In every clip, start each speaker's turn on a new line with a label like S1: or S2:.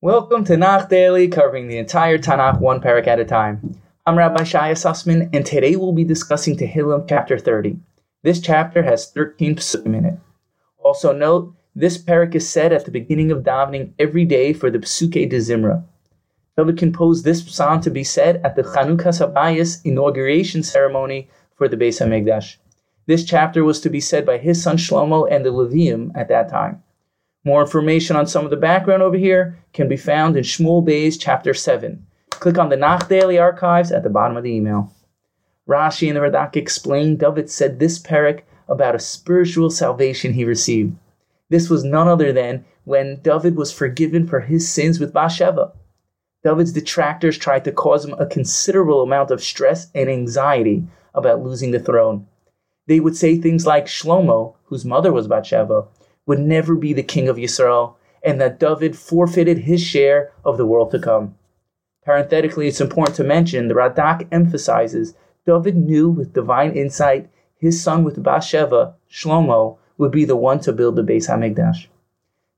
S1: Welcome to Nach Daily, covering the entire Tanakh one parak at a time. I'm Rabbi Shaya Sussman, and today we'll be discussing Tehillim chapter 30. This chapter has 13 psukim in it. Also note, this parak is said at the beginning of davening every day for the Psuke de Zimra. David composed this psalm to be said at the Chanukas HaBayis inauguration ceremony for the Beis HaMikdash. This chapter was to be said by his son Shlomo and the Leviim at that time. More information on some of the background over here can be found in Shmuel Beis chapter 7. Click on the Nach Daily archives at the bottom of the email. Rashi and the Radak explain David said this parak about a spiritual salvation he received. This was none other than when David was forgiven for his sins with Bathsheba. David's detractors tried to cause him a considerable amount of stress and anxiety about losing the throne. They would say things like Shlomo, whose mother was Bathsheba, would never be the king of Yisrael, and that David forfeited his share of the world to come. Parenthetically, it's important to mention the Radak emphasizes David knew with divine insight his son with Bathsheba, Shlomo, would be the one to build the Beis Hamikdash.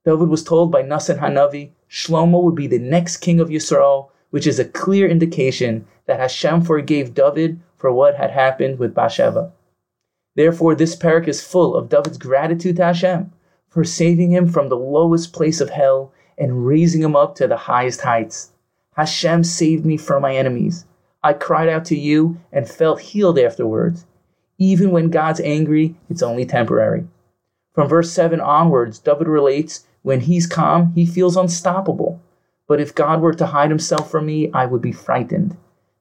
S1: David was told by Nasan Hanavi Shlomo would be the next king of Yisrael, which is a clear indication that Hashem forgave David for what had happened with Bathsheba. Therefore, this parak is full of David's gratitude to Hashem for saving him from the lowest place of hell and raising him up to the highest heights. Hashem saved me from my enemies. I cried out to you and felt healed afterwards. Even when God's angry, it's only temporary. From verse 7 onwards, David relates when he's calm, he feels unstoppable. But if God were to hide himself from me, I would be frightened.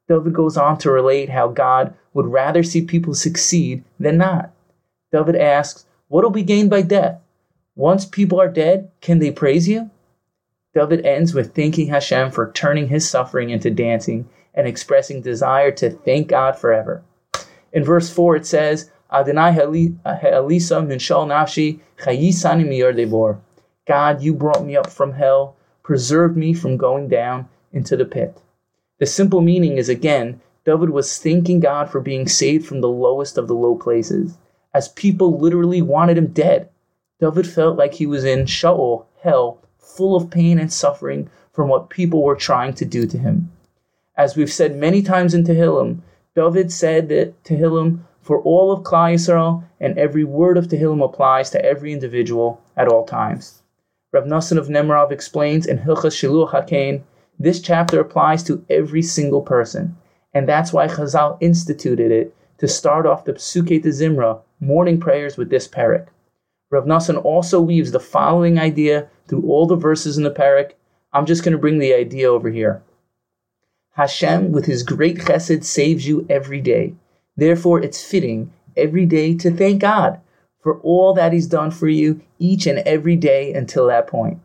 S1: David goes on to relate how God would rather see people succeed than not. David asks, What will be gained by death? Once people are dead, can they praise you? David ends with thanking Hashem for turning his suffering into dancing and expressing desire to thank God forever. In verse 4, it says, Adonai uh, Elisa min shal nafshi chayisani miyar debor. God, you brought me up from hell, preserved me from going down into the pit. The simple meaning is again, David was thanking God for being saved from the lowest of the low places, as people literally wanted him dead. David felt like he was in Sheol, hell, full of pain and suffering from what people were trying to do to him. As we've said many times in Tehillim, David said that Tehillim for all of Klal Yisrael, and every word of Tehillim applies to every individual at all times. Rav Nassan of Nemirov explains in Hilchas Shiluach HaKain, this chapter applies to every single person, and that's why Chazal instituted it to start off the Psuke de Zimra morning prayers with this parak. Rav Nassan also weaves the following idea through all the verses in the parak. I'm just going to bring the idea over here. Hashem, with his great chesed, saves you every day. Therefore, it's fitting every day to thank God for all that he's done for you each and every day until that point.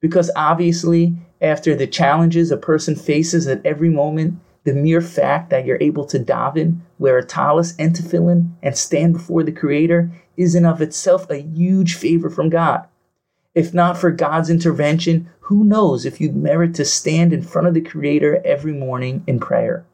S1: Because obviously, after the challenges a person faces at every moment, the mere fact that you're able to daven, wear a tallis and tefillin, and stand before the Creator is in of itself a huge favor from God. If not for God's intervention, who knows if you'd merit to stand in front of the Creator every morning in prayer.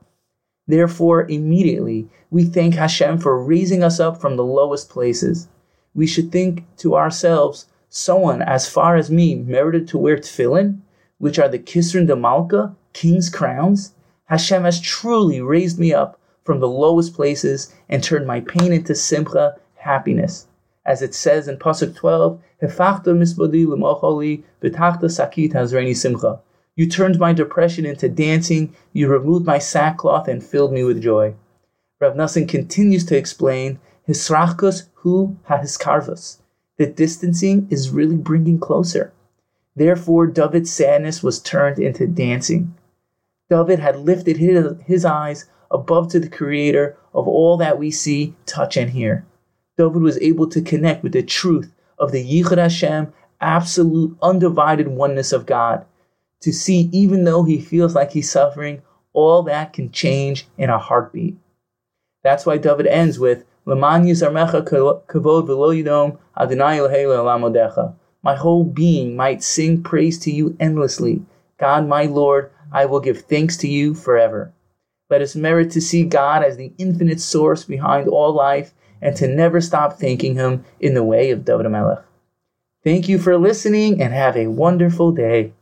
S1: Therefore, immediately, we thank Hashem for raising us up from the lowest places. We should think to ourselves, someone as far as me merited to wear tefillin, which are the Kisrin de Malka, king's crowns? Hashem has truly raised me up from the lowest places and turned my pain into simcha, happiness. As it says in Pasuk 12, sakit simcha. You turned my depression into dancing, you removed my sackcloth and filled me with joy. Rav Nassan continues to explain, Hisrachkus hu hahiskarvus. The distancing is really bringing closer. Therefore, David's sadness was turned into dancing. David had lifted his, his eyes above to the creator of all that we see, touch, and hear. David was able to connect with the truth of the Yichud Hashem, absolute, undivided oneness of God. To see, even though he feels like he's suffering, all that can change in a heartbeat. That's why David ends with, Leman yizarmecha kavod v'lo yidom Adonai Eloheinu My whole being might sing praise to you endlessly. God, my Lord, I will give thanks to you forever. Let us merit to see God as the infinite source behind all life and to never stop thanking Him in the way of David Melech. Thank you for listening and have a wonderful day.